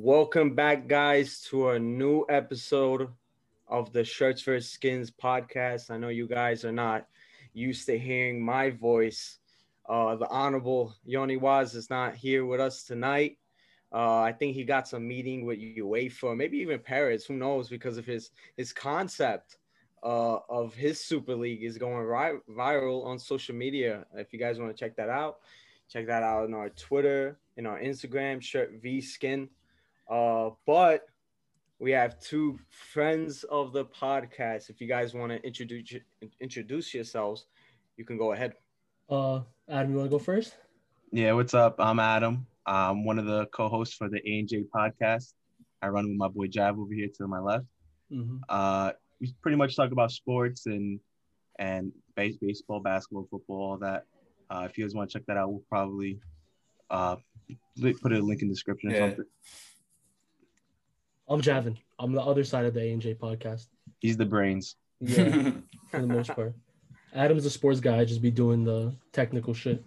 Welcome back, guys, to a new episode of the Shirts vs. Skins podcast. I know you guys are not used to hearing my voice. Uh, the Honorable Yoni Waz is not here with us tonight. Uh, I think he got some meeting with UEFA, maybe even Paris. Who knows? Because of his his concept uh, of his Super League is going ri- viral on social media. If you guys want to check that out, check that out on our Twitter, in our Instagram, Shirt V Skin. Uh, but we have two friends of the podcast. If you guys want to introduce introduce yourselves, you can go ahead. Uh, Adam, you want to go first? Yeah, what's up? I'm Adam. I'm one of the co-hosts for the A and J podcast. I run with my boy Jav over here to my left. Mm-hmm. Uh, we pretty much talk about sports and and base, baseball, basketball, football, all that. Uh, if you guys want to check that out, we'll probably uh, put a link in the description or Yeah. something. I'm Javin. I'm the other side of the A and J podcast. He's the brains. Yeah, for the most part. Adam's a sports guy. I just be doing the technical shit.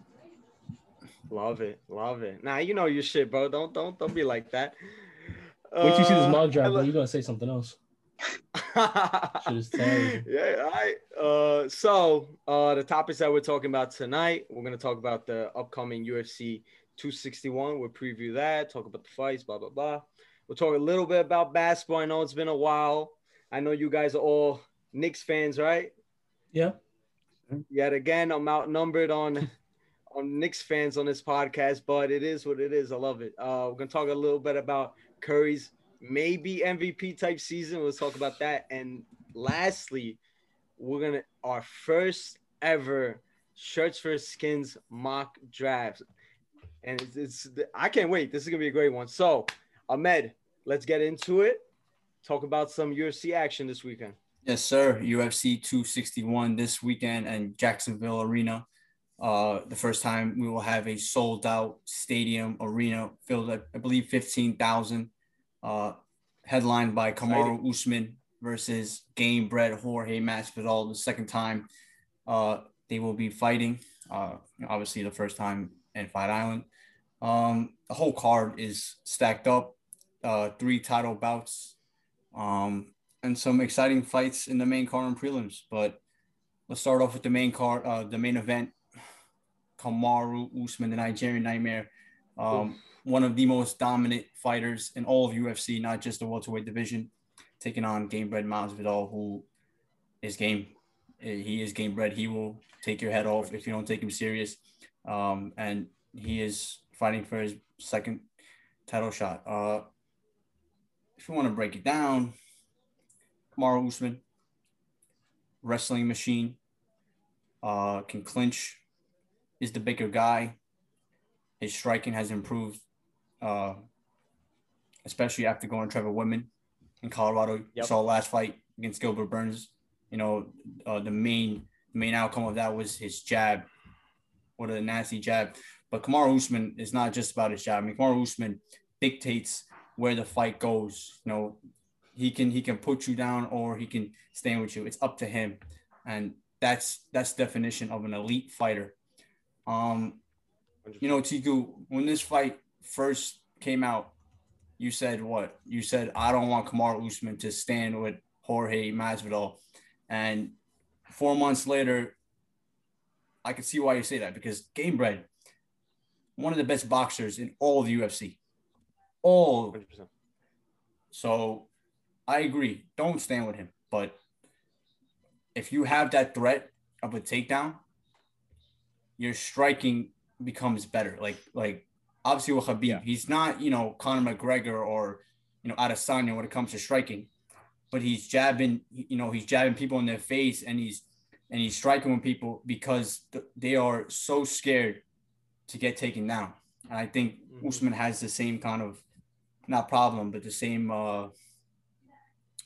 Love it, love it. Nah, you know your shit, bro. Don't don't don't be like that. Wait till you see this Uh, mock I draft, bro. You gonna say something else? Shit is terrible. yeah, all right. Uh, so uh, the topics that we're talking about tonight, we're gonna talk about the upcoming UFC 261. We'll preview that, talk about the fights, blah blah blah. We'll talk a little bit about basketball. I know it's been a while. I know you guys are all Knicks fans, right? Yeah. Yet again, I'm outnumbered on on Knicks fans on this podcast, but it is what it is. I love it. Uh, we're gonna talk a little bit about Curry's maybe MVP type season. We'll talk about that. And lastly, we're gonna our first ever shirts for skins mock draft. And it's, it's I can't wait. This is gonna be a great one. So, Ahmed, let's get into it. Talk about some UFC action this weekend. Yes, sir. UFC 261 this weekend and Jacksonville Arena. Uh, the first time we will have a sold out stadium arena filled at, I believe, 15,000. Uh, headlined by Kamaru Usman versus game bred Jorge Masvidal. The second time uh, they will be fighting. Uh, obviously, the first time in Fight Island. Um, the whole card is stacked up. Uh, three title bouts. Um, and some exciting fights in the main card and prelims. But let's start off with the main card, uh, the main event. Kamaru Usman, the Nigerian Nightmare, um, one of the most dominant fighters in all of UFC, not just the welterweight division, taking on game bred Masvidal, who is game. He is game bred. He will take your head off if you don't take him serious. Um, and he is fighting for his second title shot. Uh, if you want to break it down, Kamaru Usman, wrestling machine, uh, can clinch, is the bigger guy. His striking has improved, uh, especially after going Trevor Wittman in Colorado. Yep. Saw last fight against Gilbert Burns. You know, uh, the main main outcome of that was his jab. What a nasty jab. But Kamaru Usman is not just about his jab. I mean, Kamaru Usman dictates where the fight goes. You know, he can he can put you down or he can stand with you. It's up to him, and that's that's definition of an elite fighter. Um, you know, Tiku, when this fight first came out, you said what? You said I don't want Kamaru Usman to stand with Jorge Masvidal, and four months later, I can see why you say that because Gamebred, one of the best boxers in all of the UFC, all 100%. so I agree. Don't stand with him. But if you have that threat of a takedown, your striking becomes better. Like like obviously with Khabib, Yeah. he's not, you know, Conor McGregor or you know Adesanya when it comes to striking, but he's jabbing, you know, he's jabbing people in their face and he's and he's striking with people because th- they are so scared to get taken down. And I think Mhm. Usman has the same kind of not problem, but the same uh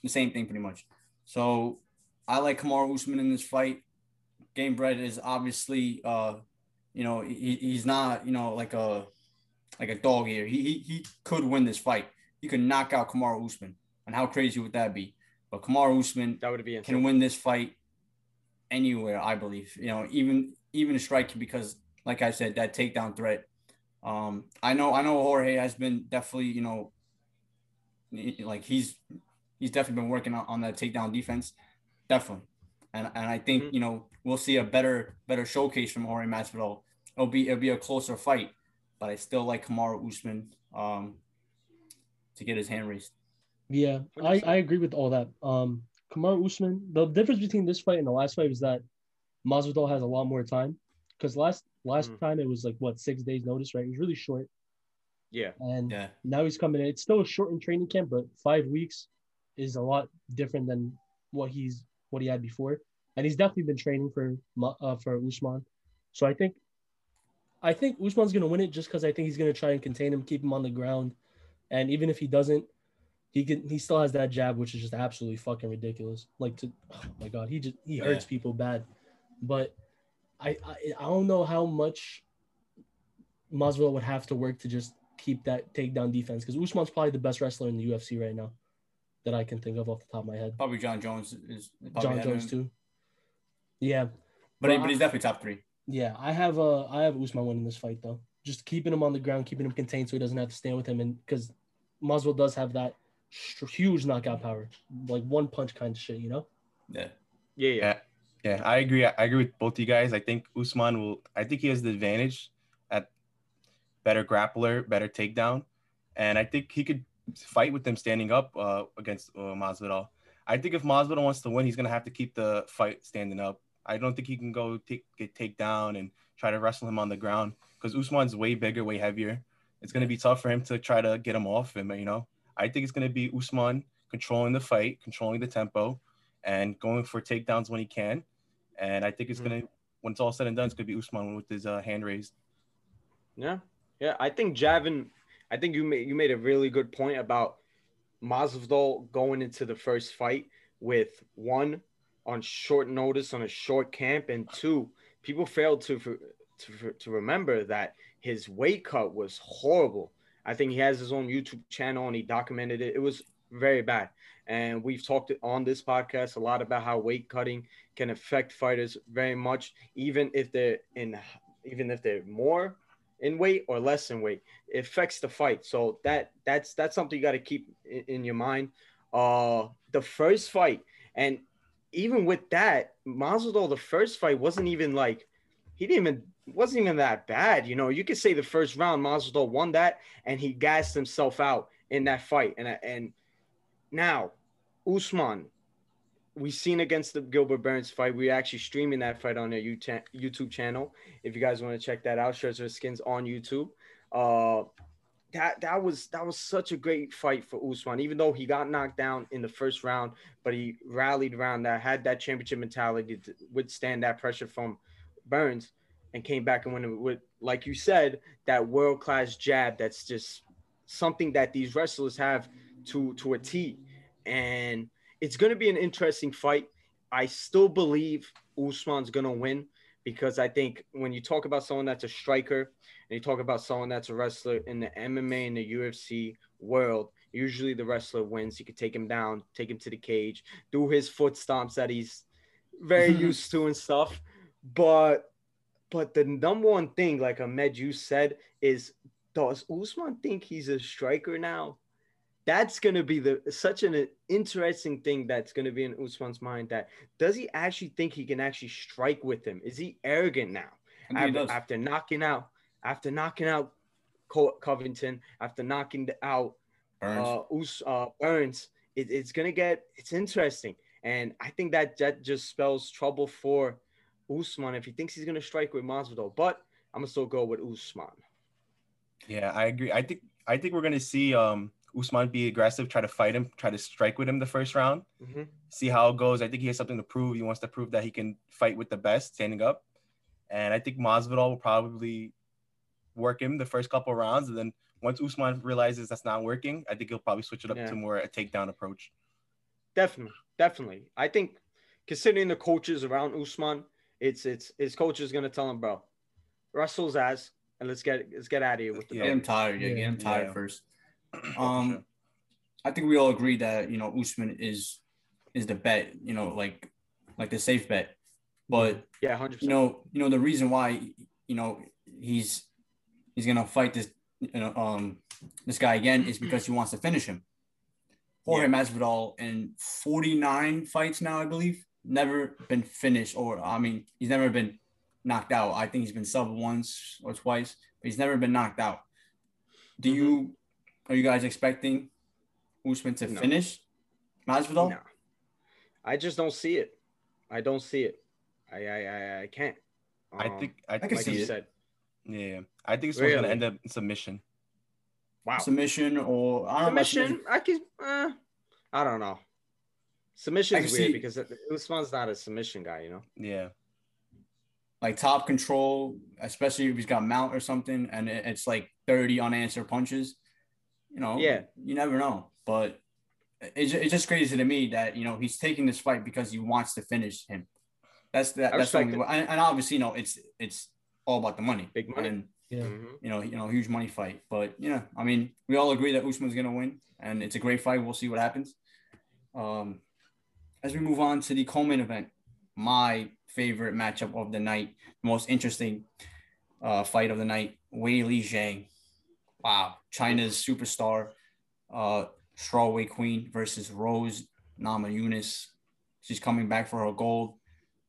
the same thing pretty much. So I like Kamaru Usman in this fight. Gamebred is obviously uh you know he, he's not you know like a like a dog here. He, he he could win this fight. He could knock out Kamaru Usman. And how crazy would that be? But Kamaru Usman That would be can win this fight anywhere, I believe. You know, even even striking because, like I said, that takedown threat. Um, I know I know Jorge has been definitely you know like he's he's definitely been working on, on that takedown defense, definitely. And and I think Mm-hmm. you know we'll see a better better showcase from Jorge Masvidal. It'll be it'll be a closer fight, but I still like Kamaru Usman um to get his hand raised. Yeah, I, I agree with all that. Um, Kamaru Usman. The difference between this fight and the last fight is that Masvidal has a lot more time. Because last last Mm. time it was like what six days notice, right? It was really short, Yeah. and Yeah. now he's coming in. It's still a shortened training camp, but five weeks is a lot different than what he's what he had before. And he's definitely been training for uh, for Usman. So I think I think Usman's gonna win it just because I think he's gonna try and contain him, keep him on the ground, and even if he doesn't, he can he still has that jab, which is just absolutely fucking ridiculous. Like to oh my god, he just he hurts Yeah. people bad. But I, I I don't know how much Masvidal would have to work to just keep that takedown defense because Usman's probably the best wrestler in the UFC right now that I can think of off the top of my head. Probably Jon Jones is probably Jon Jones him. too. Yeah, but he, But but he's definitely top three. yeah. I have uh I have Usman winning this fight though. Just keeping him on the ground, keeping him contained so he doesn't have to stand with him, and because Masvidal does have that sh- huge knockout power, like one punch kind of shit, you know. Yeah, Yeah. Yeah. Yeah, yeah, I agree. I agree with both you guys. I think Usman will. I think he has the advantage at better grappler, better takedown, and I think he could fight with them standing up uh, against uh, Masvidal. I think if Masvidal wants to win, he's gonna have to keep the fight standing up. I don't think he can go take get takedown and try to wrestle him on the ground because Usman's way bigger, way heavier. It's gonna be tough for him to try to get him off him. You know, I think it's gonna be Usman controlling the fight, controlling the tempo, and going for takedowns when he can. And I think it's Mhm. gonna, when it's all said and done, it's gonna be Usman with his uh, hand raised. Yeah, yeah. I think Javin. I think you made you made a really good point about Masvidal going into the first fight with one on short notice on a short camp, and two people failed to to to remember that his weight cut was horrible. I think he has his own YouTube channel and he documented it. It was very bad. And we've talked on this podcast a lot about how weight cutting can affect fighters very much, even if they're in, even if they're more in weight or less in weight. It affects the fight. So that that's that's something you got to keep in, in your mind. Uh, the first fight, and even with that, Masvidal, the first fight wasn't even like he didn't even wasn't even that bad. You know, you could say the first round Masvidal won that, and he gassed himself out in that fight. And and now Usman, we seen against the Gilbert Burns fight. We're actually streaming that fight on their YouTube channel. If you guys want to check that out, Shirts or Skins on YouTube. Uh, that that was that was such a great fight for Usman. Even though he got knocked down in the first round, but he rallied around that, had that championship mentality to withstand that pressure from Burns, and came back and won with, like you said, that world class jab. That's just something that these wrestlers have to to a T, and it's going to be an interesting fight. I still believe Usman's going to win because I think when you talk about someone that's a striker and you talk about someone that's a wrestler in the MMA and the UFC world, usually the wrestler wins. You could take him down, take him to the cage, do his foot stomps that he's very used to and stuff. But but the number one thing, like Ahmed you said, is does Usman think he's a striker now? That's gonna be the such an interesting thing that's gonna be in Usman's mind. That does he actually think he can actually strike with him? Is he arrogant now? He After, after knocking out, after knocking out Co- Covington, after knocking out Burns. uh, Us, uh, Burns, it, it's gonna get it's interesting, and I think that that just spells trouble for Usman if he thinks he's gonna strike with Masvidal. But I'm gonna still go with Usman. Yeah, I agree. I think I think we're gonna see um Usman be aggressive, try to fight him, try to strike with him the first round, Mm-hmm. see how it goes. I think he has something to prove. He wants to prove that he can fight with the best standing up. And I think Masvidal will probably work him the first couple rounds, and then once Usman realizes that's not working, I think he'll probably switch it up Yeah. to more a takedown approach. Definitely, definitely. I think considering the coaches around Usman, it's it's his coach is gonna tell him, bro, wrestle his ass and let's get let's get out of here with the Yeah. Get him tired. Yeah, Yeah. get him tired Yeah. first. Um. I think we all agree that you know Usman is is the bet. You know, like like the safe bet. But yeah, hundred you know, you know the reason why you know he's he's gonna fight this you know um this guy again is because he wants to finish him. Jorge Yeah. Masvidal in 49 fights now, I believe, never been finished, or I mean, he's never been knocked out. I think he's been sub once or twice, but he's never been knocked out. Do Mhm. you are you guys expecting Usman to No. finish Masvidal? No. I just don't see it. I don't see it. I I I, I can't. I Um, think I can think like see you it. said. yeah. I think this one's gonna end up in submission. Wow. Submission or I don't know. about Submission. I can. Uh, I don't know. Submission is weird see- because Usman's not a submission guy. You know. Yeah. like top control, especially if he's got mount or something, and it's like 30 unanswered punches. You know, Yeah. you never know. But it's, it's just crazy to me that you know he's taking this fight because he wants to finish him. That's that. I That's the respect only, and, and obviously, you know, it's it's all about the money, Big money. and Yeah. Mhm. you know, you know, huge money fight. But you know, I mean, we all agree that Usman's gonna win, and it's a great fight. We'll see what happens. Um, as we move on to the co-main event, my favorite matchup of the night, most interesting uh, fight of the night, Weili Zhang. Wow, China's superstar, uh, strawweight queen versus Rose Namajunas. She's coming back for her gold.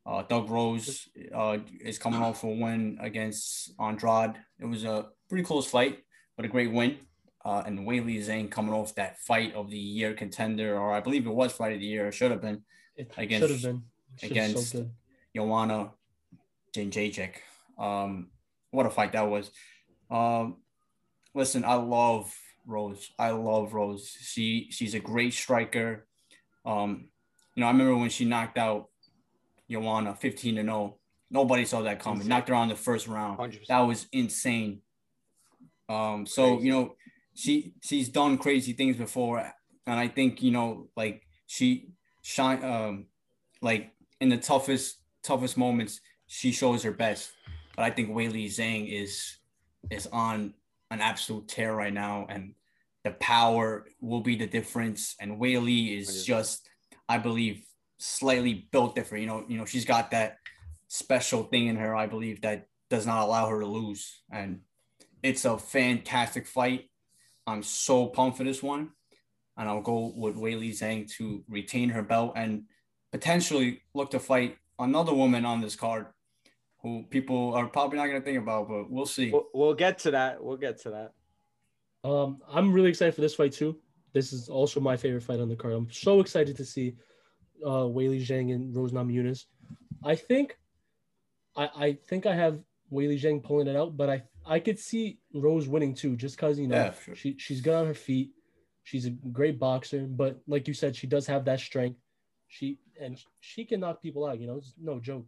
Uh, Doug Rose uh, is coming off a win against Andrade. It was a pretty close fight, but a great win. Uh, and Weili Zhang coming off that fight of the year contender, or I believe it was fight of the year, should have been, It Against- should have been. Against- so. Joanna Jędrzejczyk. Um, what a fight that was. Um, listen, I love Rose. I love Rose. She she's a great striker. Um, you know, I remember when she knocked out Joanna 15 to 0. Nobody saw that coming. Insane. Knocked her on the first round. 100%. That was insane. Um, so you know, she she's done crazy things before, and I think you know, like she shine, um, like in the toughest toughest moments, she shows her best. But I think Weili Zhang is is on an absolute tear right now, and the power will be the difference. And Weili is 100%. just, I believe, slightly built different. You know, you know, she's got that special thing in her. I believe that does not allow her to lose, and it's a fantastic fight. I'm so pumped for this one, and I'll go with Weili Zhang to retain her belt and potentially look to fight another woman on this card, who people are probably not going to think about, but we'll see. We'll, we'll get to that. We'll get to that. Um, I'm really excited for this fight too. This is also my favorite fight on the card. I'm so excited to see uh Weili Zhang and Rose Namajunas. I think I I think I have Weili Zhang pulling it out, but I I could see Rose winning too, just because you know Yeah, sure. she she's good on her feet. She's a great boxer, but like you said, she does have that strength. She and she can knock people out. You know, it's no joke.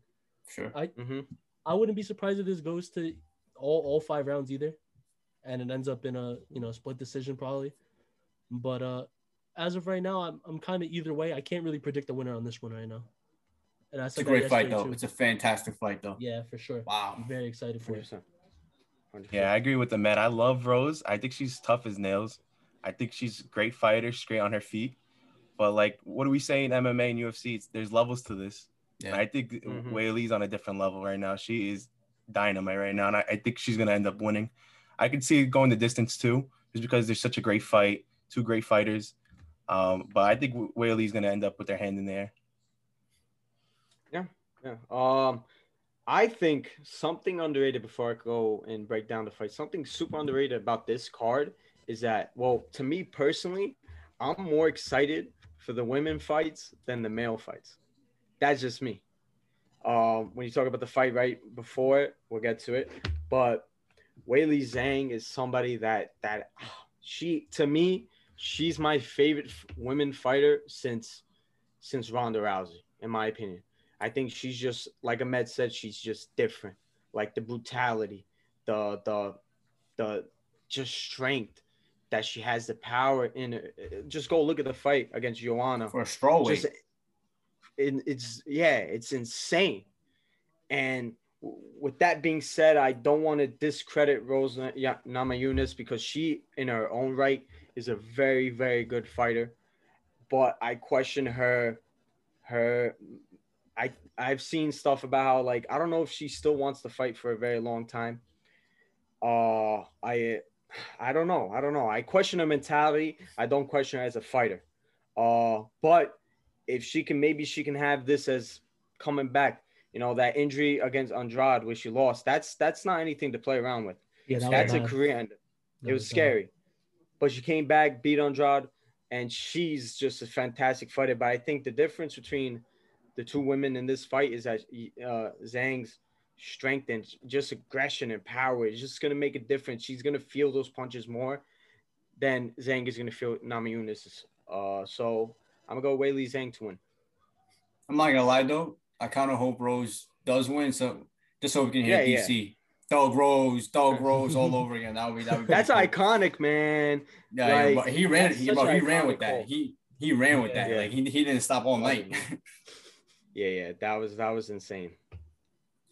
Sure. hmm I wouldn't be surprised if this goes to all, all five rounds either, and it ends up in a you know split decision probably. But uh, as of right now, I'm, I'm kind of either way. I can't really predict the winner on this one right now. And I It's a great fight, though. too. It's a fantastic fight, though. yeah, for sure. Wow. I'm very excited for 100%. it. 100%. Yeah, I agree with the man. I love Rose. I think she's tough as nails. I think she's a great fighter, she's great on her feet. But like, what do we say in MMA and UFC? It's, there's levels to this. Yeah. I think Mhm. Weili's on a different level right now. She is dynamite right now, and I, I think she's gonna end up winning. I could see it going the distance too, just because there's such a great fight, two great fighters. Um, but I think Weili's gonna end up with their hand in the there. Yeah. Um, I think something underrated before I go and break down the fight. Something super underrated about this card is that, well, to me personally, I'm more excited for the women fights than the male fights. That's just me. Um, when you talk about the fight right before it, we'll get to it. But Weili Zhang is somebody that that she to me, she's my favorite women fighter since since Ronda Rousey, in my opinion. I think she's just like Ahmed said, she's just different. Like the brutality, the the the just strength that she has, the power in it. Just go look at the fight against Joanna. For a strawweight. Just it, it's yeah, it's insane. And with that being said, I don't want to discredit Rose Namajunas because she, in her own right, is a very very good fighter. But I question her, her. I I've seen stuff about how like I don't know if she still wants to fight for a very long time. Uh, I I don't know. I don't know. I question her mentality. I don't question her as a fighter. Uh, but if she can, maybe she can have this as coming back. You know, that injury against Andrade where she lost. That's that's not anything to play around with. Yeah, that That's a bad. career ender. That It was bad. scary, but she came back, beat Andrade, and she's just a fantastic fighter. But I think the difference between the two women in this fight is that uh, Zhang's strength and just aggression and power is just gonna make a difference. She's gonna feel those punches more than Zhang is gonna feel Namajunas. Uh, so I'm gonna go Weili Zhang to win. I'm not gonna lie though. I kind of hope Rose does win, so just so we can hear Yeah, yeah. DC. Dog Rose, Dog Rose all over again. That would be that would be That's cool. iconic, man. Yeah, yeah, like, but he ran. He, bro, he ran with that. call. He he ran with Yeah. that. Yeah. Like he, he didn't stop all night. Yeah, yeah, that was that was insane.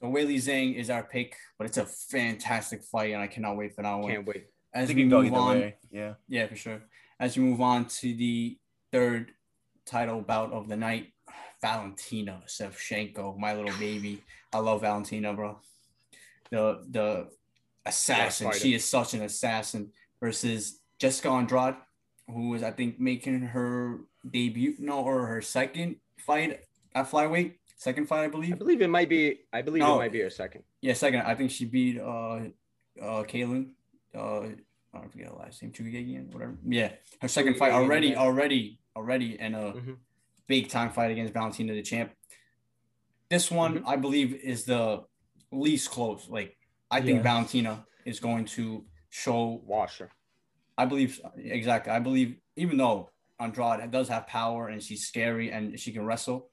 so Weili Zhang is our pick, but it's a fantastic fight, and I cannot wait for that one. Can't wait. As we it can go move on, way. Yeah. yeah, for sure. As we move on to the third title bout of the night, Valentina Shevchenko, my little baby. I love Valentina, bro. The the assassin. fighter. She is such an assassin versus Jessica Andrade, who is I think making her debut, no, or her second fight at flyweight. Second fight, I believe. I believe. it might be. I believe No. it might be her second. Yeah, second. I think she beat uh uh Kaylin. Uh I don't forget her last name, Chookagian, whatever. Yeah. Her second fight already, yeah. already, already in a Mhm. big time fight against Valentina the champ. This one, Mhm. I believe, is the least close. Like I think Yeah. Valentina is going to show Washer. I believe exactly. I believe even though Andrade does have power and she's scary and she can wrestle,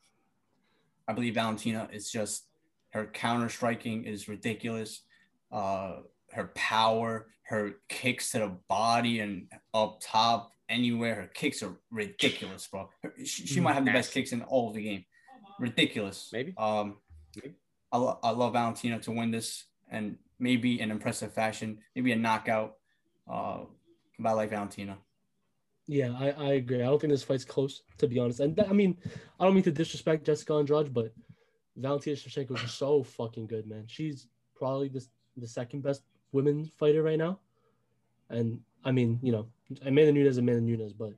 I believe Valentina is just her counter striking is ridiculous. Uh, her power, her kicks to the body and up top, anywhere, her kicks are ridiculous, bro. Her- she, she might have the best kicks in all of the game. Ridiculous. Maybe. Um, Maybe. I, lo- I love Valentina to win this and maybe in impressive fashion, maybe a knockout. Uh, but I like Valentina. Yeah, I, I agree. I don't think this fight's close, to be honest. And that, I mean, I don't mean to disrespect Jessica Andrade, but Valentina Shevchenko is so fucking good, man. She's probably the, the second best women fighter right now. And I mean, you know, Amanda Nunes is Amanda Nunes, but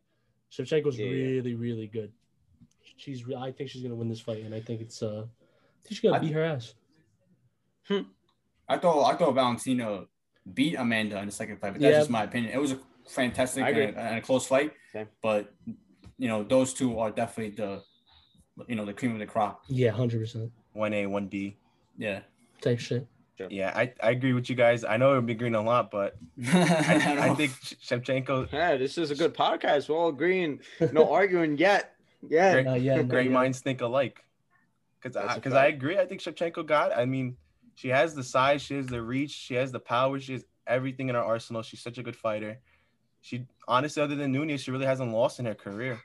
Shevchenko's Yeah, yeah. really, really good. She's, re- I think she's gonna win this fight, and I think it's, uh, I think she's gonna I- beat her ass. I thought I thought Valentina beat Amanda in the second fight, but that's Yeah. just my opinion. It was a fantastic I agree. and, and a close fight, Same. but you know those two are definitely the you know the cream of the crop. Yeah, hundred percent One A, one B. Yeah, type shit. Yeah, I, I agree with you guys. I know we're agreeing a lot, but I, I know. think Shevchenko, Yeah, this is a good podcast. We're all agreeing, no arguing yet. Yeah. Great- Uh, yeah, no, great yeah. minds think alike. Because That's I, a 'cause I agree. I think Shevchenko got. I mean, she has the size, she has the reach, she has the power, she has everything in her arsenal. She's such a good fighter. She honestly, other than Nunes, she really hasn't lost in her career.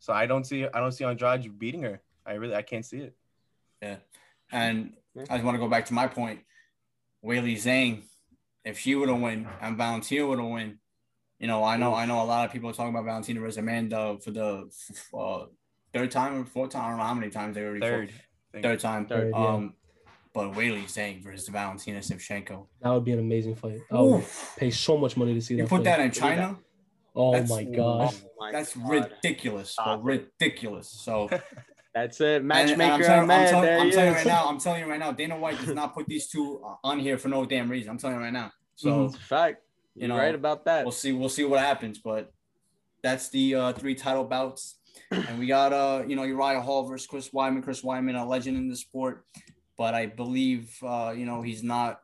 So I don't see I don't see Andrade beating her. I really I can't see it. Yeah, and I just want to go back to my point. Weili Zhang, if she would have win and Valentina would have won, you know, I know I know a lot of people are talking about Valentina versus Amanda for the uh, third time or fourth time. I don't know how many times they already. Third. I third time. Third, yeah. um, but Weili Zhang versus Valentina Shevchenko. That would be an amazing fight. I would Oof. pay so much money to see You that. You put fight. that in China? Oh my god. Oh my That's ridiculous, bro. Stop it. Ridiculous. So That's it. and- and I'm Matchmaker telling- man. I'm telling, I'm telling you right now. I'm telling you right now. Dana White does not put these two on here for no damn reason. I'm telling you right now. So It's a fact. You You're know, right about that. we'll see. We'll see what happens. But that's the uh, three title bouts, and we got uh you know Uriah Hall versus Chris Weidman. Chris Weidman, a legend in the sport, but I believe uh you know he's not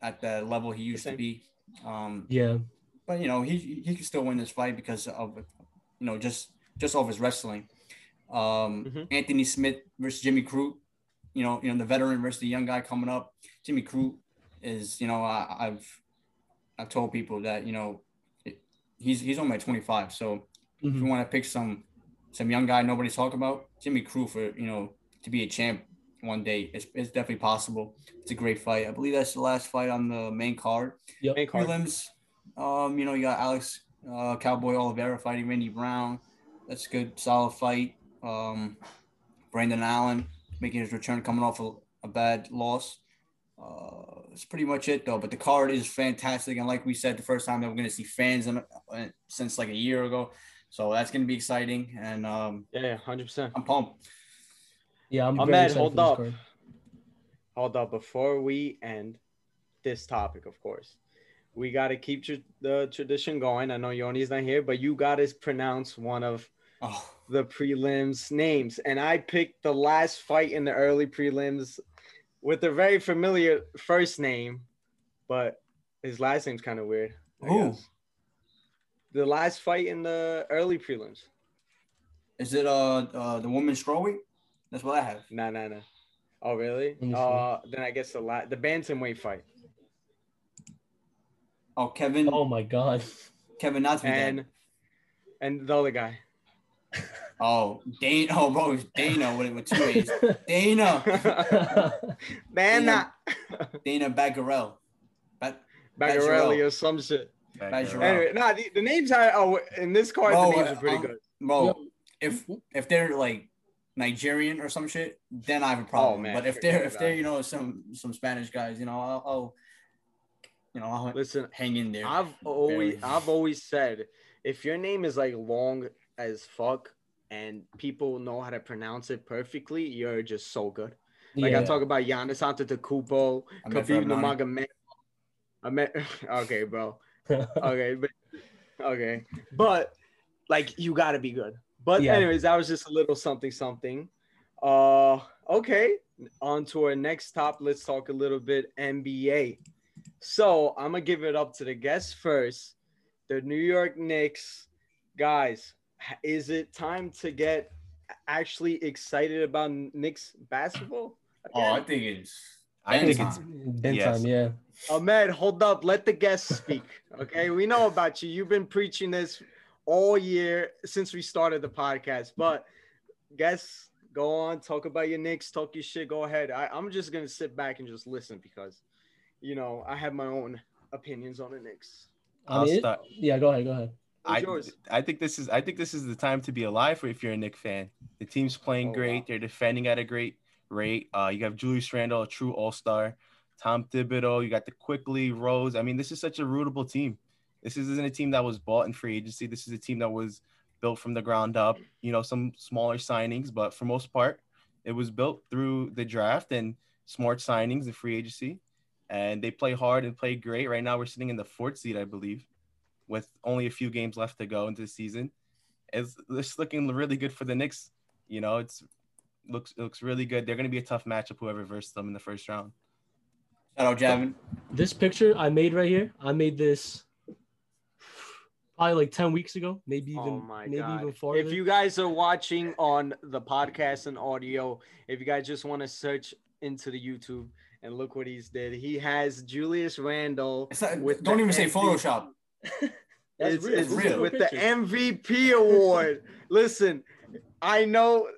at the level he used to be. Um, Yeah. but you know he he can still win this fight because of you know just just off his wrestling. Um, Mhm. Anthony Smith versus Jimmy Crute. You know, you know the veteran versus the young guy coming up. Jimmy Crute is you know I, I've I've told people that you know it, he's he's only 25. So if you Mhm. want to pick some some young guy nobody's talking about, Jimmy Crute for you know to be a champ one day, it's, it's definitely possible. It's a great fight. I believe that's the last fight on the main card Main card. prelims. Um, you know, you got Alex uh, Cowboy Oliveira fighting Randy Brown. That's a good, solid fight. Um, Brendan Allen making his return, coming off a, a bad loss. Uh, that's pretty much it, though. But the card is fantastic, and like we said the first time, that we're going to see fans in, uh, since like a year ago. So that's gonna be exciting, and um, Yeah, hundred percent. I'm pumped. Yeah, I'm Ahmed, very excited hold up. card. Hold up, before we end this topic, of course, we got to keep tr- the tradition going. I know Yoni's not here, but you got to pronounce one of Oh, the prelims names. And I picked the last fight in the early prelims with a very familiar first name, but his last name's kind of weird. I Who? The last fight in the early prelims. is it uh, uh the women's strawweight? That's what I have. Nah, nah, nah. Oh, really? Let. Uh, then I guess the la- the bantamweight fight. Oh, Kevin, Oh my god. Kevin not to and dead. and the other guy. Oh, Dana. Oh, bro, it's Dana with, with two A's. Dana, Dana. Dana Bagarel. Ba- Bagarelli or some shit. Back Badger there. Wow. Anyway, nah, the, the names are oh in this card Bro, the names are pretty um, good. Bro, if if they're like Nigerian or some shit, then I have a problem. man, but if they're if they're you know some some Spanish guys, you know, I'll, I'll you know I'll Listen, hang in there. I've always I've always said if your name is like long as fuck and people know how to pronounce it perfectly, you're just so good. Like yeah. I talk about Giannis Antetokounmpo, Khabib Nurmagomedov. I met okay, bro. Okay, but okay, but like you got to be good. But Yeah. anyways, that was just a little something something. Uh, okay. On to our next top. Let's talk a little bit NBA. So I'm gonna give it up to the guests first. The New York Knicks, guys. H- Is it time to get actually excited about Knicks basketball? oh, I think it's. I think Been it's time. Yes. time, yeah. Ahmed, hold up. Let the guests speak. Okay. We know about you. You've been preaching this all year since we started the podcast. But guests, go on, talk about your Knicks, talk your shit. Go ahead. I, I'm just gonna sit back and just listen because you know I have my own opinions on the Knicks. I I'll mean, it- start. yeah, go ahead, go ahead. What's I, yours? I think this is I think this is the time to be alive for if you're a Knick fan. The team's playing Oh, great. wow. They're defending at a great rate. Uh, you have Julius Randle, a true All Star. Tom Thibodeau. You got the Quickley Rose. I mean, this is such a rootable team. This isn't a team that was bought in free agency. This is a team that was built from the ground up. You know, some smaller signings, but for most part, it was built through the draft and smart signings and free agency. And they play hard and play great. Right now, we're sitting in the fourth seed, I believe with only a few games left to go into the season. It's, it's looking really good for the Knicks. You know, it's looks it looks really good. They're going to be a tough matchup whoever versus them in the first round. Shout out Javin. This picture I made right here, I made this probably like 10 weeks ago, maybe oh even oh my maybe god! even farther. If you guys are watching on the podcast and audio, if you guys just want to search into the YouTube and look what he's did, he has Julius Randle. It's not, With don't the even say Photoshop. That's it's, real. it's This is a real with the. MVP award. Listen, I know.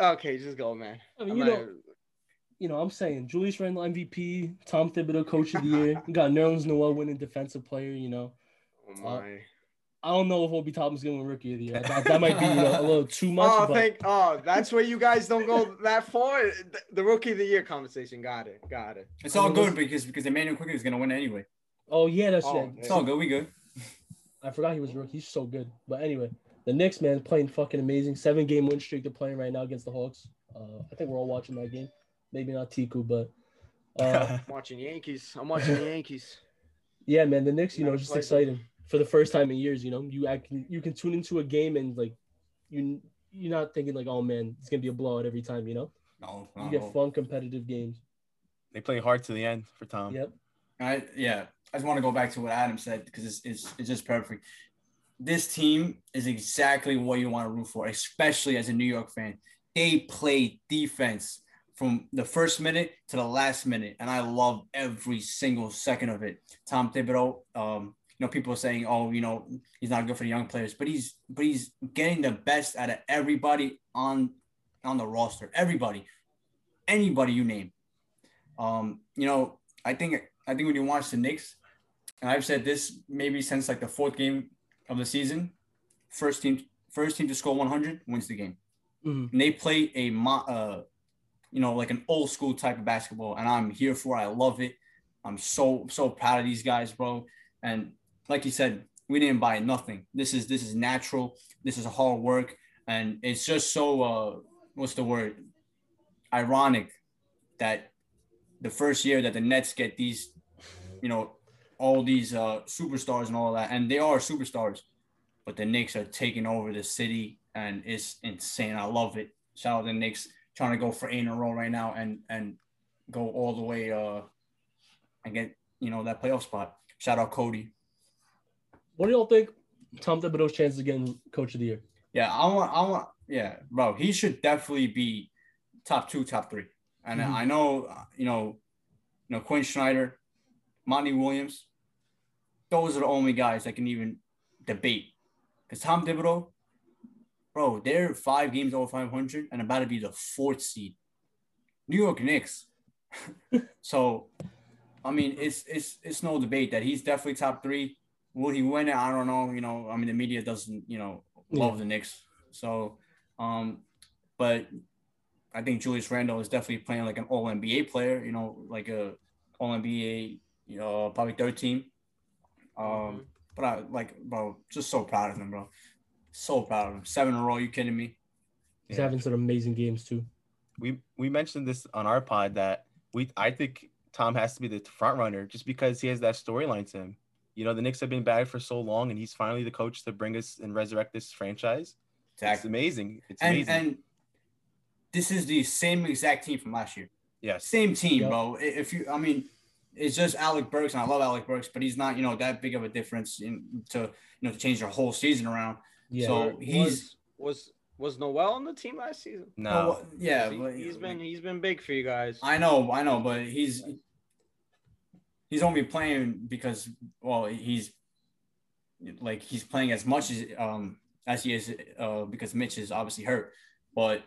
Uh, okay, just go, man. I mean, I'm you not- know, you know, I'm saying Julius Randle MVP, Tom Thibodeau Coach of the Year. You got Nerlens Noel winning Defensive Player. You know, oh uh, my. I don't know if Obi Toppin's going to win Rookie of the Year. That, that might be you know, a little too much. Oh, but thank. Oh, that's where you guys don't go that far. The- The rookie of the year conversation. Got it. Got it. It's all good because because Immanuel Quickley is gonna win anyway. Oh yeah, that's Oh, it. It's all good. We good. I forgot he was a rookie. He's so good. But anyway, the Knicks man playing fucking amazing. Seven game win streak they're playing right now against the Hawks. Uh, I think we're all watching that game. Maybe not Tiku, but uh, I'm watching Yankees. I'm watching the Yankees. yeah, man, the Knicks, you know, just played exciting for the first time in years. You know, you act, you can tune into a game and like you you're not thinking like, oh man, it's gonna be a blowout every time. You know, No, you get fun competitive games. they play hard to the end for Tom. Yep. I yeah. I just want to go back to what Adam said because it's, it's it's just perfect. This team is exactly what you want to root for, especially as a New York fan. They play defense from the first minute to the last minute, and I love every single second of it. Tom Thibodeau, um, you know, people are saying, "Oh, you know, he's not good for the young players," but he's but he's getting the best out of everybody on on the roster. Everybody, anybody you name. Um, you know, I think I think when you watch the Knicks, and I've said this maybe since like the fourth game of the season, first team first team to score 100 wins the game. Mhm. And they play a uh, you know, like an old school type of basketball, and I'm here for. it. I love it. I'm so so proud of these guys, bro. And like you said, we didn't buy nothing. This is this is natural. This is hard work, and it's just so uh, what's the word? Ironic that the first year that the Nets get these, you know, all these uh, superstars and all that, and they are superstars, but the Knicks are taking over the city, and it's insane. I love it. Shout out to the Knicks trying to go for eight in a row right now, and and go all the way uh and get you know that playoff spot. Shout out Cody. What do y'all think? Tom Thibodeau's chances of getting Coach of the Year. Yeah, I want, I want, yeah, bro. He should definitely be top two, top three. And Mhm. I know, you know, you know, Quin Snyder, Monty Williams. Those are the only guys that can even debate. Because Tom Thibodeau, bro, they're five games over 500 and about to be the fourth seed. New York Knicks. so, I mean, it's it's it's no debate that he's definitely top three. Will he win it? I don't know. You know, I mean, the media doesn't, you know, love the Knicks. So, um, but I think Julius Randle is definitely playing like an All NBA player. You know, like a All NBA, you know, probably third team. Um, but I like, bro, just so proud of him, bro. So proud of him. Seven in a row. You kidding me? He's Yeah. having some amazing games too. we we mentioned this on our pod that we I think Tom has to be the front runner just because he has that storyline to him. You know, the Knicks have been bad for so long, and he's finally the coach to bring us and resurrect this franchise. It's amazing. It's And amazing. and this is the same exact team from last year. yes. Same team, Yep. bro. If you, I mean, it's just Alec Burks, and I love Alec Burks, but he's not, you know, that big of a difference in to you know to change their whole season around. Yeah. So- he's- was was was Noel on the team last season? No. Well, yeah, He, but- he's been he's been big for you guys. I know, I know, but he's he's only playing because well, he's like he's playing as much as um as he is uh because Mitch is obviously hurt, but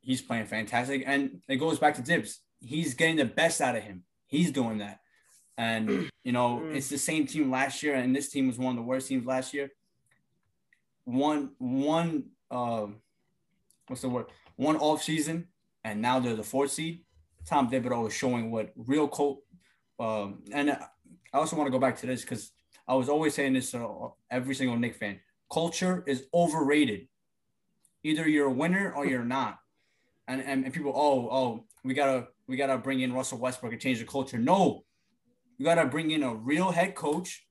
he's playing fantastic, and it goes back to Thibs. He's getting the best out of him. He's doing that, and you know Mm. it's the same team last year, and this team was one of the worst teams last year. One one um, what's the word? One off season, and now they're the fourth seed. Tom Thibodeau is showing what real cult. Um, and I also want to go back to this because I was always saying this to every single Knick fan. Culture is overrated. Either you're a winner or you're not. And, and, and people, oh, oh, we gotta we gotta bring in Russell Westbrook and change the culture. No, you gotta bring in a real head coach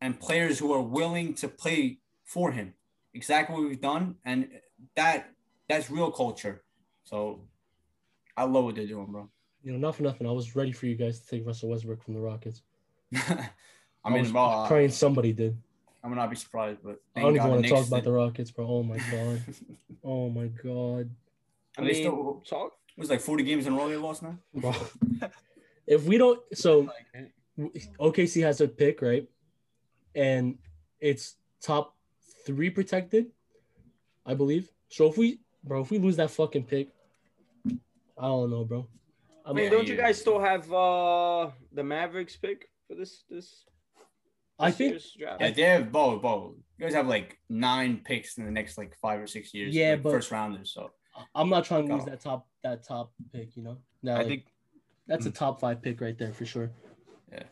and players who are willing to play for him. Exactly what we've done, and that that's real culture. So I love what they're doing, bro. You know, not for nothing. I was ready for you guys to take Russell Westbrook from the Rockets. I I mean, was bro, I- praying somebody did. I'm not be surprised, but I don't thank even want to talk Knicks about the Rockets, bro. Oh my god. Oh my god. I mean, still- talk. It was like 40 games in a row they lost now. Bro. if we don't, so OKC has a pick, right? And it's top three protected, I believe. So if we, bro, if we lose that fucking pick, I don't know, bro. I mean, don't you you- guys still have uh the Mavericks pick for this this? I this think, draft? Yeah, they have both. Both. You guys have like nine picks in the next like five or six years. Yeah, like, but- first rounders. So I'm not trying to lose Oh. that top that top pick. You know, now I like, think that's a top five pick right there for sure. Yeah,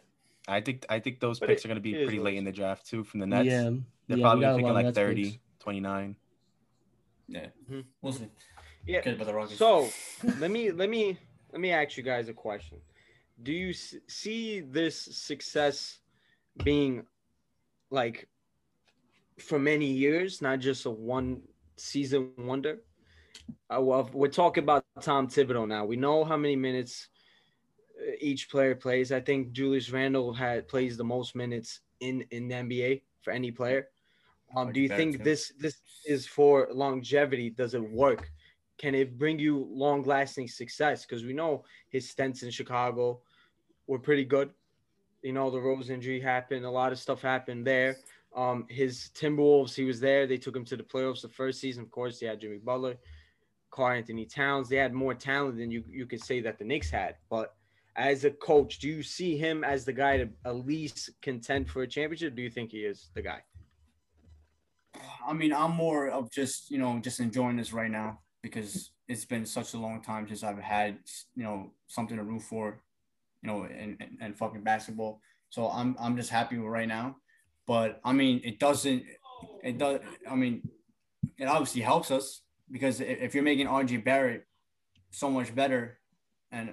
I think I think those But picks it- are going to be pretty late in the draft too from the Nets. yeah, They're yeah, probably picking like Nets 30, picks. 29. yeah, Mhm. we'll see. Yeah. Good about the Rockets. So let me let me let me ask you guys a question. Do you see this success being like for many years, not just a one season wonder? Uh, well, we're talking about Tom Thibodeau now. We know how many minutes uh, each player plays. I think Julius Randle had plays the most minutes in in the NBA for any player. Um, do you think too. this this is for longevity? Does it work? Can it bring you long lasting success? Because we know his stints in Chicago were pretty good. You know, the Rose injury happened, a lot of stuff happened there. Um, his Timberwolves, he was there. They took him to the playoffs the first season. Of course, they had Jimmy Butler, Karl-Anthony Towns. They had more talent than you you could say that the Knicks had. But as a coach, do you see him as the guy to at least contend for a championship? Do you think he is the guy? I mean, I'm more of just you know just enjoying this right now because it's been such a long time since I've had you know something to root for, you know, and and, and fucking basketball. So I'm I'm just happy with right now. But I mean, it doesn't. It does. I mean, it obviously helps us because if if you're making RJ Barrett so much better, and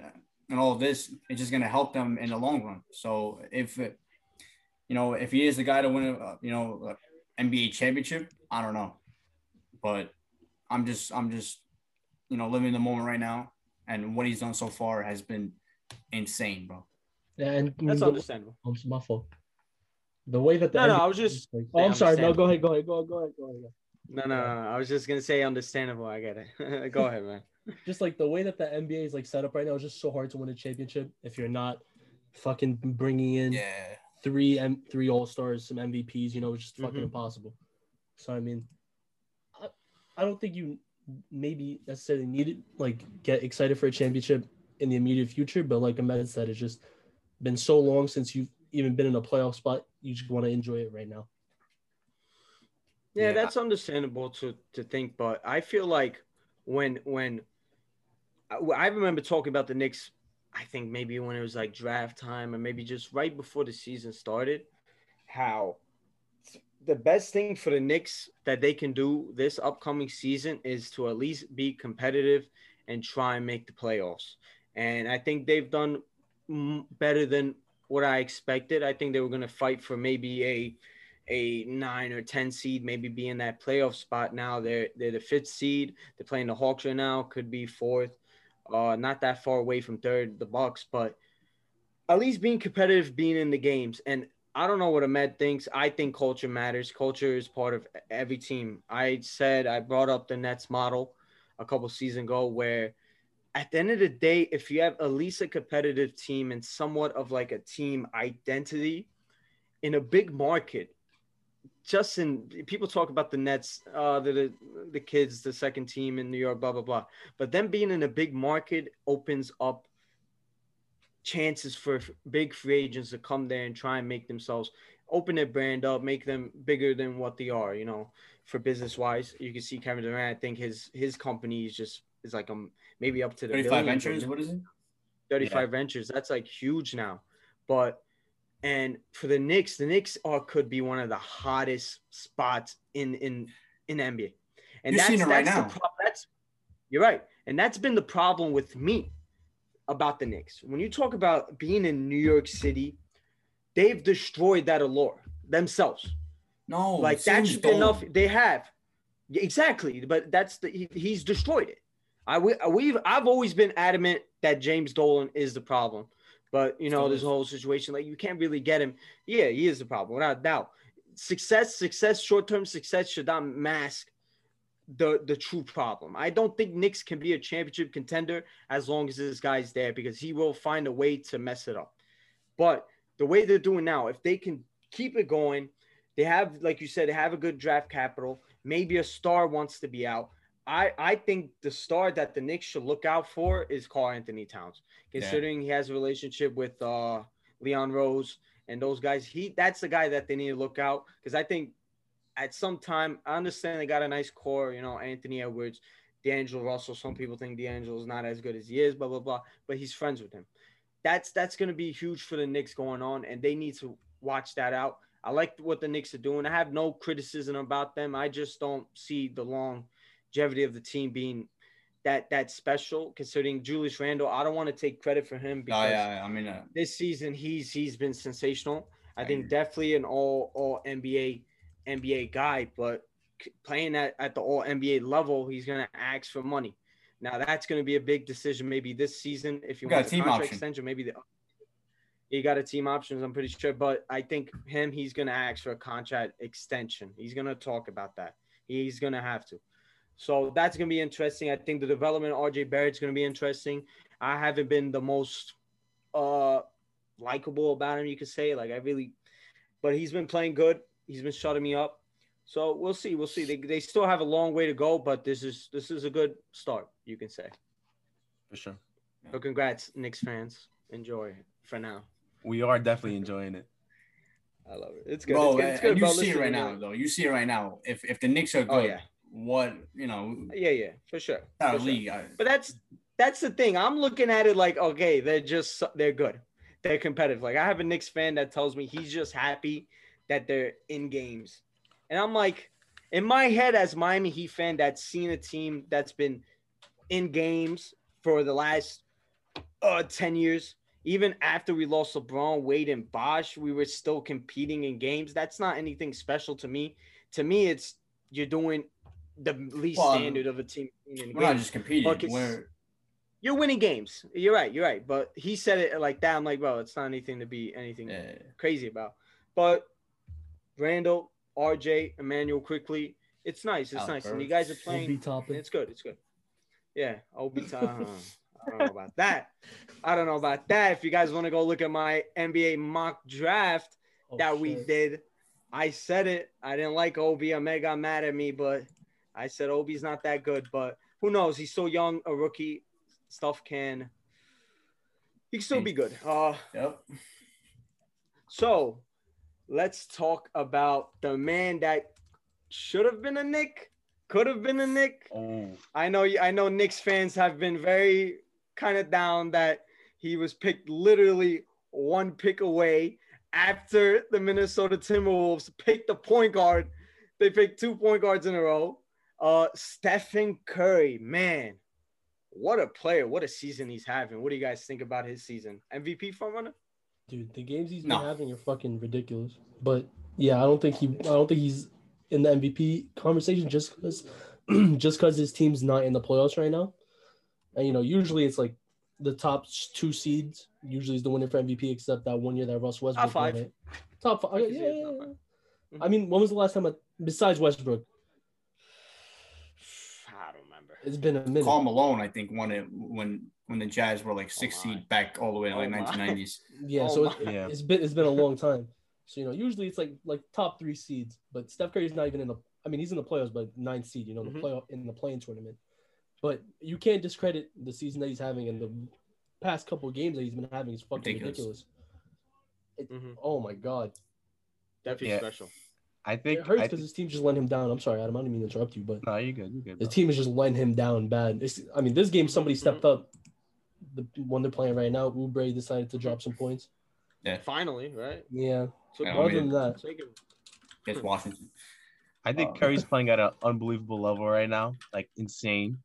and all of this, it's just gonna help them in the long run. So if you know, if he is the guy to win a you know a NBA championship, I don't know, but I'm just I'm just you know living the moment right now, and what he's done so far has been insane, bro. Yeah, and That's the, understandable. it's my fault. The way that the No, no, I was just like, oh, I'm sorry. No, go ahead. Go ahead. Go go ahead. Go ahead. No, no, no, no. I was just gonna say understandable. I get it. Go ahead, man. Just like the way that the NBA is like set up right now, it's just so hard to win a championship if you're not fucking bringing in Yeah. three M three All Stars, some MVPs. You know, it's just fucking Mhm. impossible. So I mean, I, I don't think you maybe necessarily need it. Like get excited for a championship in the immediate future, but like Ahmed said, it's just been so long since you've even been in a playoff spot. You just want to enjoy it right now. Yeah, Yeah. that's understandable to to think, but I feel like when when I, remember talking about the Knicks, I think maybe when it was like draft time or maybe just right before the season started, how the best thing for the Knicks that they can do this upcoming season is to at least be competitive and try and make the playoffs. And I think they've done better than what I expected. I think they were going to fight for maybe a a nine or ten seed, maybe be in that playoff spot. Now they're they're the fifth seed. They're playing the Hawks right now. Could be fourth. Uh, not that far away from third, the Bucks, but at least being competitive, being in the games. And I don't know what Ahmed thinks. I think culture matters. Culture is part of every team. I said I brought up the Nets model a couple seasons ago, where at the end of the day, if you have at least a competitive team and somewhat of like a team identity in a big market, just in people talk about the Nets, uh, the, the kids, the second team in New York, blah blah blah. But them being in a big market opens up chances for big free agents to come there and try and make themselves open their brand up, make them bigger than what they are. You know, for business wise, you can see Kevin Durant. I think his his company is just is like um maybe up to the 35 billions, ventures. What is it? 35 ventures. That's like huge now. But and for the Knicks, the Knicks are could be one of the hottest spots in in in NBA. And You're that's it right now. pro- that's you're right. And that's been the problem with me about the Knicks. When you talk about being in New York City, they've destroyed that allure themselves No, like James that's been enough. They have exactly, but that's the he, he's destroyed it. I we we've I've always been adamant that James Dolan is the problem, but you know this whole situation like you can't really get him. Yeah, he is the problem without a doubt. Success, success, short term success should not mask the the true problem. I don't think Knicks can be a championship contender as long as this guy's there because he will find a way to mess it up. But the way they're doing now, if they can keep it going, they have, like you said, they have a good draft capital. Maybe a star wants to be out. I, I think the star that the Knicks should look out for is Karl-Anthony Towns, considering he has a relationship with uh, Leon Rose and those guys. He that's the guy that they need to look out because I think at some time I understand they got a nice core, you know, Anthony Edwards, D'Angelo Russell. Some people think D'Angelo is not as good as he is, blah blah blah, but he's friends with him. That's that's going to be huge for the Knicks going on, and they need to watch that out. I like what the Knicks are doing. I have no criticism about them. I just don't see the longevity of the team being that that special. Considering Julius Randle, I don't want to take credit for him Oh, because yeah, I mean, uh, this season he's he's been sensational. I I think agree. definitely an all all NBA NBA guy, but playing at, at the all NBA level, he's gonna ask for money. Now that's gonna be a big decision maybe this season if you got want a a team contract option. extension, maybe the he got a team options, I'm pretty sure. But I think him, he's gonna ask for a contract extension. He's gonna talk about that. He's gonna have to. So that's gonna be interesting. I think the development of RJ Barrett's gonna be interesting. I haven't been the most uh likable about him, you could say. Like I really but he's been playing good. He's been shutting me up. So we'll see. We'll see. They, they still have a long way to go, but this is this is a good start, you can say. for sure. So congrats, Knicks fans. Enjoy it for now. We are definitely enjoying it. I love it. It's good. bro, it's good. It's good, you bro. see it right now, though. You see it right now. If if the Knicks are good, Oh yeah. What you know, Yeah, yeah, for sure. for sure. I, But that's that's the thing. I'm looking at it like, okay, they're just they're good. They're competitive. Like I have a Knicks fan that tells me he's just happy that they're in games. And I'm like, in my head, as Miami Heat fan, that's seen a team that's been in games for the last uh, 10 years. Even after we lost LeBron, Wade, and Bosh, we were still competing in games. That's not anything special to me. To me, it's you're doing the least Well, standard of a team. In We're not just competing. We're You're winning games. You're right. You're right. But he said it like that. I'm like, bro, it's not anything to be anything uh, crazy about. But Randle, RJ, Immanuel Quickley, it's nice. It's Alec nice. And you guys are playing. Obi Toppin. It's good. It's good. Yeah. Obi Toppin. I don't know about that. I don't know about that. If you guys want to go look at my NBA mock draft Oh, that we did, I said it. I didn't like Obi. Omega got mad at me, but I said Obi's not that good. But who knows? He's so young, a rookie. Stuff can. He can still be good. Uh, yep. so let's talk about the man that should have been a Knick, could have been a Knick. Oh, I know I know Knicks fans have been very kind of down that he was picked literally one pick away after the Minnesota Timberwolves picked the point guard. They picked two point guards in a row. Uh Stephen Curry, man. What a player. What a season he's having. What do you guys think about his season? MVP frontrunner? Dude, the games he's been No. having are fucking ridiculous. But yeah, I don't think he. I don't think he's in the MVP conversation just because, just because his team's not in the playoffs right now. And you know, usually it's like the top two seeds usually is the winner for MVP, except that one year that Russ Westbrook five. won it. Top five. I Yeah, yeah, top yeah. five. I mean, when was the last time? I, besides Westbrook, I don't remember. It's been a minute. Karl Malone, I think, won it when when the Jazz were like six Oh seed back all the way to like Oh my. 1990s. Yeah, Oh so my. it's, Yeah. it's been it's been a long time. So you know, usually it's like like top three seeds, but Steph Curry's not even in the. I mean, he's in the playoffs, but ninth seed. You know, Mhm. the playoff in the playing tournament. But you can't discredit the season that he's having and the past couple of games that he's been having is fucking Ridiculous. ridiculous. Mhm. Oh my god, Definitely Yeah. special. I think. it hurts because think his team just let him down. I'm sorry, Adam. I didn't mean to interrupt you, but no, you're good. You're good. his team is just letting him down bad. It's, I mean, this game somebody stepped up. The one they're playing right now, Oubre decided to drop some points. Yeah, Finally, right? Yeah. So Yeah, I Other mean- than that, it's Washington. I think Uh, Curry's playing at an unbelievable level right now, like insane.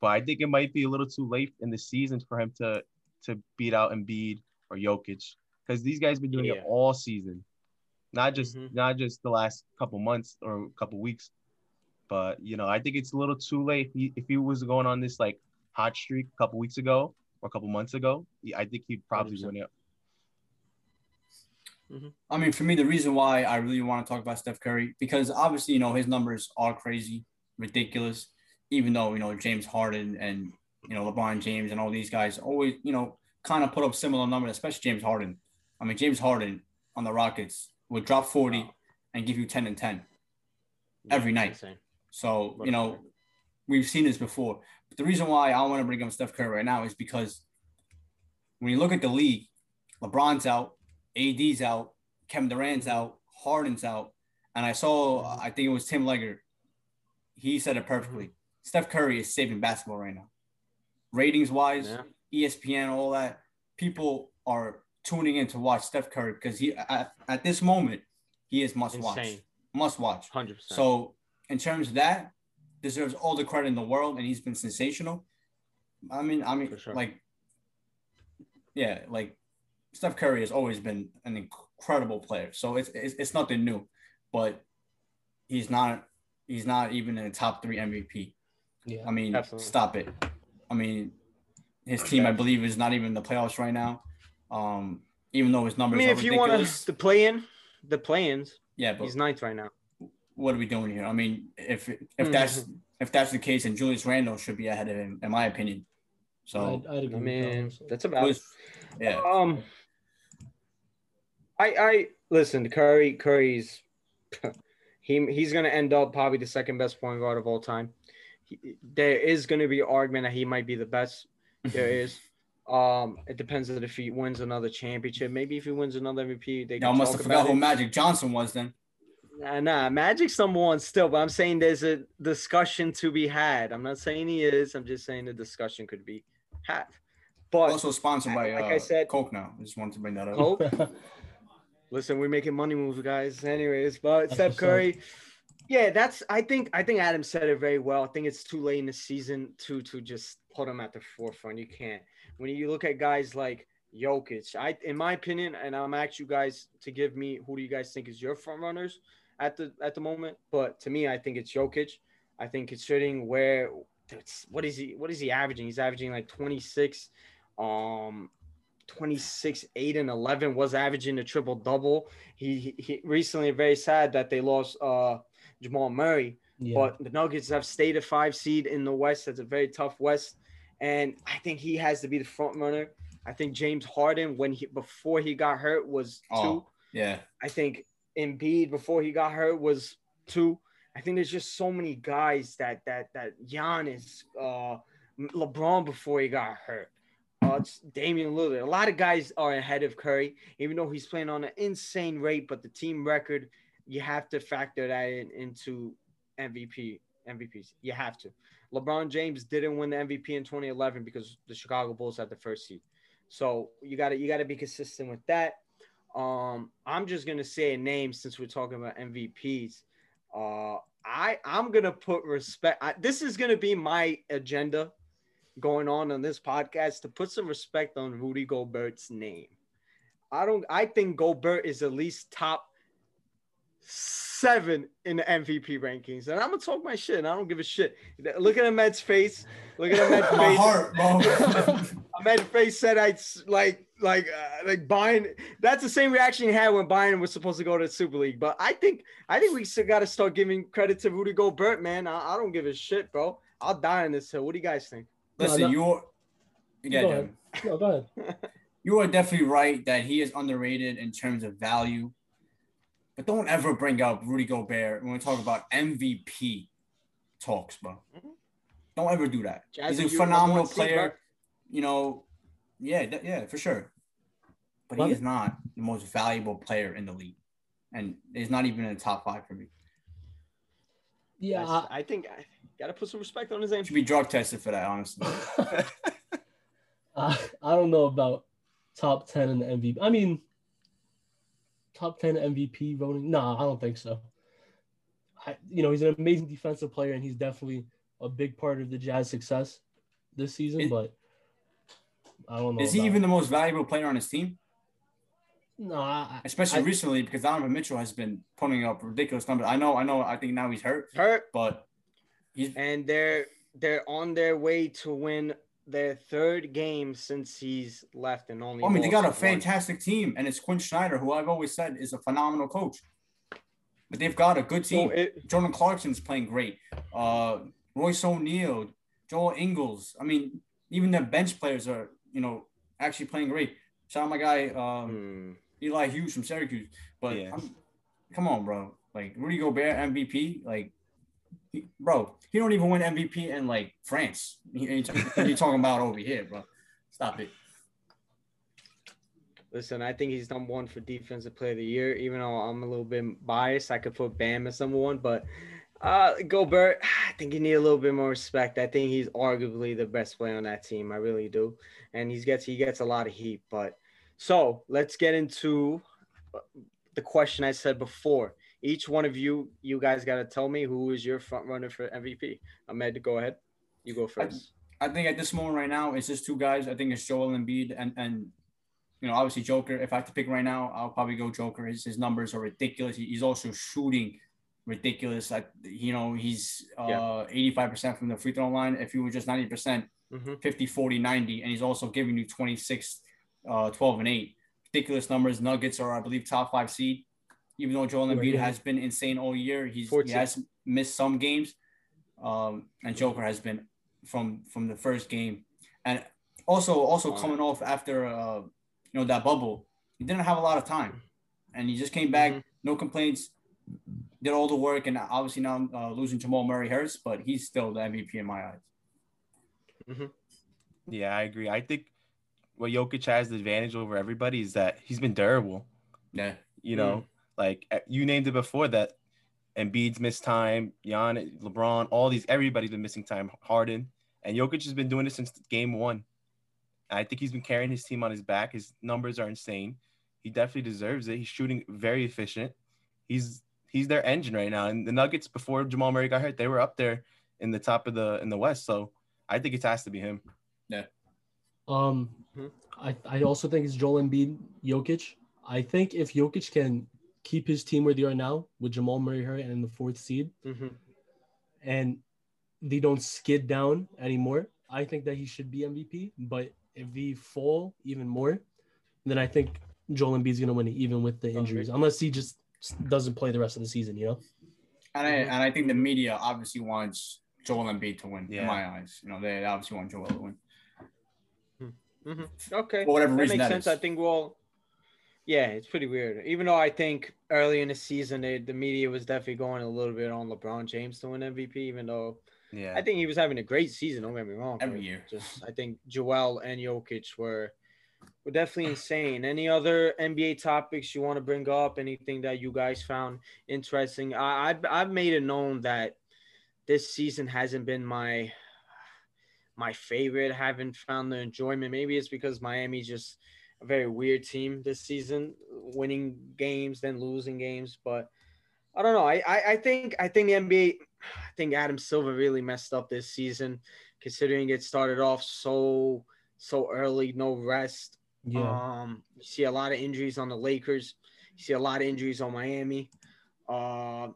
But I think it might be a little too late in the season for him to to beat out Embiid or Jokic because these guys have been doing Yeah. it all season, not just Mhm. not just the last couple months or couple weeks. But you know, I think it's a little too late. If he, if he was going on this like hot streak a couple weeks ago or a couple months ago, I think he'd probably 100%. win it. I mean, for me, the reason why I really want to talk about Steph Curry because obviously, you know, his numbers are crazy, ridiculous. Even though you know James Harden and you know LeBron James and all these guys always you know kind of put up similar numbers, especially James Harden. I mean, James Harden on the Rockets would drop forty Wow. and give you ten and ten. Every night. Insane. So What you know, player. we've seen this before. But the reason why I want to bring up Steph Curry right now is because when you look at the league, LeBron's out, AD's out, Kevin Durant's out, Harden's out, and I saw Mhm. I think it was Tim Legler. He said it perfectly. Steph Curry is saving basketball right now. Ratings wise, Yeah. ESPN, all that, people are tuning in to watch Steph Curry because he at, at this moment he is must watch. Must watch. Hundred percent. So in terms of that, deserves all the credit in the world, and he's been sensational. I mean, I mean, For sure. like, yeah, like Steph Curry has always been an incredible player. So it's it's, it's nothing new, but he's not he's not even in the top three MVP. yeah. I mean, Absolutely. stop it. I mean, his team, I believe, is not even in the playoffs right now. Um, even though his I numbers mean, are if you want to the play in, the play-ins, yeah, but he's ninth right now. what are we doing here? I mean, if if Mhm. that's if that's the case, then Julius Randle should be ahead of him, in my opinion. So I'd, I'd agree I with that mean, that's about. was, yeah, Um, I I listen. Curry Curry's he he's gonna end up probably the second best point guard of all time. He, there is gonna be argument that he might be the best. There is. Um, it depends on if he wins another championship. Maybe if he wins another MVP, they y'all can must talk have forgot about who. Magic Johnson was then. Nah, nah, Magic's number one still, but I'm saying there's a discussion to be had. I'm not saying he is. I'm just saying the discussion could be had. But Also sponsored by like uh, I said- Coke now. I just wanted to bring that up. Coke, Listen, we're making money moves, guys. Anyways, but That's Steph what's up. Curry, yeah, that's. I think. I think Adam said it very well. I think it's too late in the season to to just put him at the forefront. You can't. When you look at guys like Jokic, I, in my opinion, and I'm asking you guys to give me who do you guys think is your front runners at the at the moment. But to me, I think it's Jokic. I think considering where it's, what is he what is he averaging? He's averaging like 26, um, 26, 8 and 11 was averaging a triple double. He, he he recently very sad that they lost uh Jamal Murray, Yeah. but the Nuggets have stayed a five seed in the West. That's a very tough West, and I think he has to be the front runner. I think James Harden, when he before he got hurt, was two. Oh. Yeah. I think Embiid before he got hurt was two. I think there's just so many guys that that that Giannis, uh, LeBron before he got hurt, uh, it's Damian Lillard. A lot of guys are ahead of Curry, even though he's playing on an insane rate. But the team record, you have to factor that in, into MVP MVPs. You have to. LeBron James didn't win the MVP in 2011 because the Chicago Bulls had the first seed. So you got to you got to be consistent with that. Um, I'm just gonna say a name since we're talking about MVPs. Uh, I I'm gonna put respect. I, this is gonna be my agenda going on on this podcast to put some respect on Rudy Gobert's name. I don't. I think Gobert is at least top seven in the MVP rankings, and I'm gonna talk my shit. And I don't give a shit. Look at Ahmed's face. Look at Ahmed's My face. heart, bro. Ahmed Face said I'd like like uh, like Bayern. That's the same reaction he had when Bayern was supposed to go to the Super League. But I think I think we still got to start giving credit to Rudy Gobert, man. I, I don't give a shit, bro. I'll die on this hill. What do you guys think? Listen, No, no. you're yeah, Go ahead. No, go ahead. you are definitely right that he is underrated in terms of value. But don't ever bring up Rudy Gobert when we talk about MVP talks, bro. Mhm. Don't ever do that. Jazzy, He's a phenomenal player. bro. You know, yeah, th- yeah, for sure. But Love he it. is not the most valuable player in the league, and he's not even in the top five for me. Yeah. I, I think I got to put some respect on his name. Should be drug tested for that, honestly. I, I I don't know about top 10 in the MVP. I mean, top 10 MVP voting. No, I don't think so. I, you know, he's an amazing defensive player, and he's definitely a big part of the Jazz success this season. Is- but I don't know. Is he about- even the most valuable player on his team? No, I, Especially I- recently, because Donovan Mitchell has been putting up ridiculous numbers. I know, I know. I think now he's hurt, Hurt, but he's and they're they're on their way to win their third game since he's left and only. I mean, they got a lost one. fantastic team, and it's Quin Snyder, who I've always said is a phenomenal coach. But they've got a good So team. it, Jordan Clarkson's playing great. Uh, Royce O'Neal, Joel Ingles. I mean, even the bench players are, you know, actually playing great. Shout out my guy um, hmm. Eli Hughes from Syracuse. But Yeah. Come on, bro. Like Rudy Gobert MVP, like. He, bro, he don't even win MVP in like France. You talking about over here, bro? Stop it. Listen, I think he's number one for defensive player of the year. Even though I'm a little bit biased, I could put Bam as number one, but uh, Gobert, I think you need a little bit more respect. I think he's arguably the best player on that team. I really do, and he gets he gets a lot of heat. But so let's get into uh, the question I said before. Each one of you, you guys got to tell me who is your front runner for MVP. Ahmed, go ahead. You go first. I think at this moment right now, it's just two guys. I think it's Joel Embiid and and you know obviously Joker. If I have to pick right now, I'll probably go Joker. His, his numbers are ridiculous. He- He's also shooting ridiculous. Like you know he's uh 85% from the free throw line. If he was just 90%, hmm 50, 40, 90, and he's also giving you 26, uh, 12 and 8. Ridiculous numbers. Nuggets are, I believe, top five seed. Even though Joel Embiid has been insane all year, he's he has missed some games. Um, and Joker has been from from the first game. And also also coming off after uh, you know that bubble, he didn't have a lot of time. And he just came back, Mhm. no complaints, did all the work, and obviously now uh, losing Jamal Murray hurts, but he's still the MVP in my eyes. Yeah, I agree. I think what Jokic has the advantage over everybody is that he's been durable. Yeah. You know, like uh, you named it before that Embiid's missed time, Jan, LeBron, all these, everybody's been missing time. Harden and Jokic has been doing this since game one. I think he's been carrying his team on his back. His numbers are insane. he definitely deserves it. He's shooting very efficient. He's he's their engine right now. And the Nuggets before Jamal Murray got hurt, they were up there in the top of the in the West. So I think it has to be him. Yeah. Um, Mhm. I, I also think it's Joel Embiid, Jokic. I think if Jokic can keep his team where they are now with Jamal Murray hurt and in the fourth seed, hmm and they don't skid down anymore, I think that he should be MVP. But if they fall even more, then I think Joel Embiid's gonna win it, even with the injuries, unless he just doesn't play the rest of the season. You know? And I and I think the media obviously wants Joel Embiid to win. Yeah. In my eyes, you know, they obviously want Joel to win. hmm Okay. For whatever that reason makes that sense. is. I think we'll. Yeah, it's pretty weird. Even though I think early in the season, they, the media was definitely going a little bit on LeBron James to win MVP, even though Yeah. I think he was having a great season. Don't get me wrong. Every year. Just I think Joel and Jokic were were definitely insane. Any other NBA topics you want to bring up? Anything that you guys found interesting? I I've, I've made it known that this season hasn't been my my favorite. Haven't found the enjoyment. Maybe it's because Miami just a very weird team this season, winning games then losing games. But I don't know. I, I, I think I think the NBA I think Adam Silver really messed up this season, considering it started off so so early, no rest. Yeah. Um, you see a lot of injuries on the Lakers. You see a lot of injuries on Miami. Uh,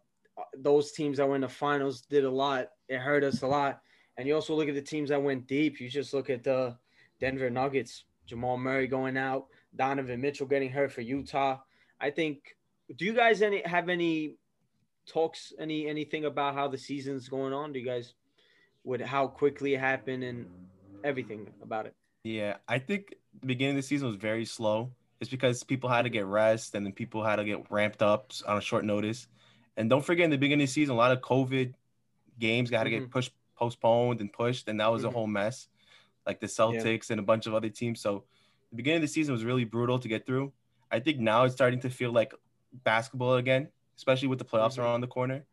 those teams that were in the finals did a lot. It hurt us a lot. And you also look at the teams that went deep. You just look at the Denver Nuggets, Jamal Murray going out, Donovan Mitchell getting hurt for Utah. I think. Do you guys any have any talks any anything about how the season's going on? Do you guys would how quickly it happened and everything about it? Yeah, I think the beginning of the season was very slow. It's because people had to get rest and then people had to get ramped up on a short notice. And don't forget, in the beginning of the season, a lot of COVID games got to Mhm. get pushed, postponed, and pushed, and that was Mhm. a whole mess. Like the Celtics and a bunch of other teams. So the beginning of the season was really brutal to get through. I think now it's starting to feel like basketball again, especially with the playoffs Mhm. around the corner.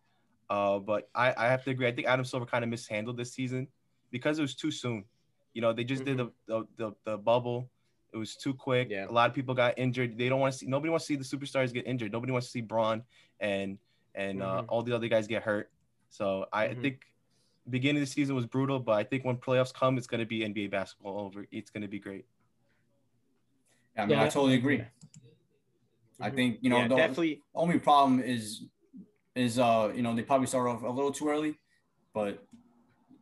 Uh, but I, I have to agree. I think Adam Silver kind of mishandled this season because it was too soon. You know, they just did the, the, the the bubble. It was too quick. Yeah. A lot of people got injured. They don't want to see. Nobody wants to see the superstars get injured. Nobody wants to see Bron and and uh, Mhm. all the other guys get hurt. So I Mhm. think beginning of the season was brutal, but I think when playoffs come, it's going to be NBA basketball over. It's going to be great. I mean, I totally agree. I think you know yeah, the definitely. only problem is is uh you know they probably started off a little too early, but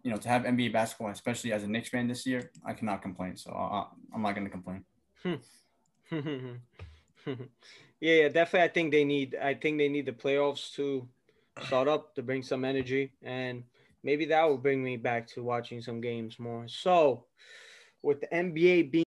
you know to have NBA basketball, especially as a Knicks fan this year, I cannot complain. So I, I'm not going to complain. yeah, yeah, definitely. I think they need. I think they need the playoffs to start up to bring some energy, and maybe that will bring me back to watching some games more. So, with the NBA being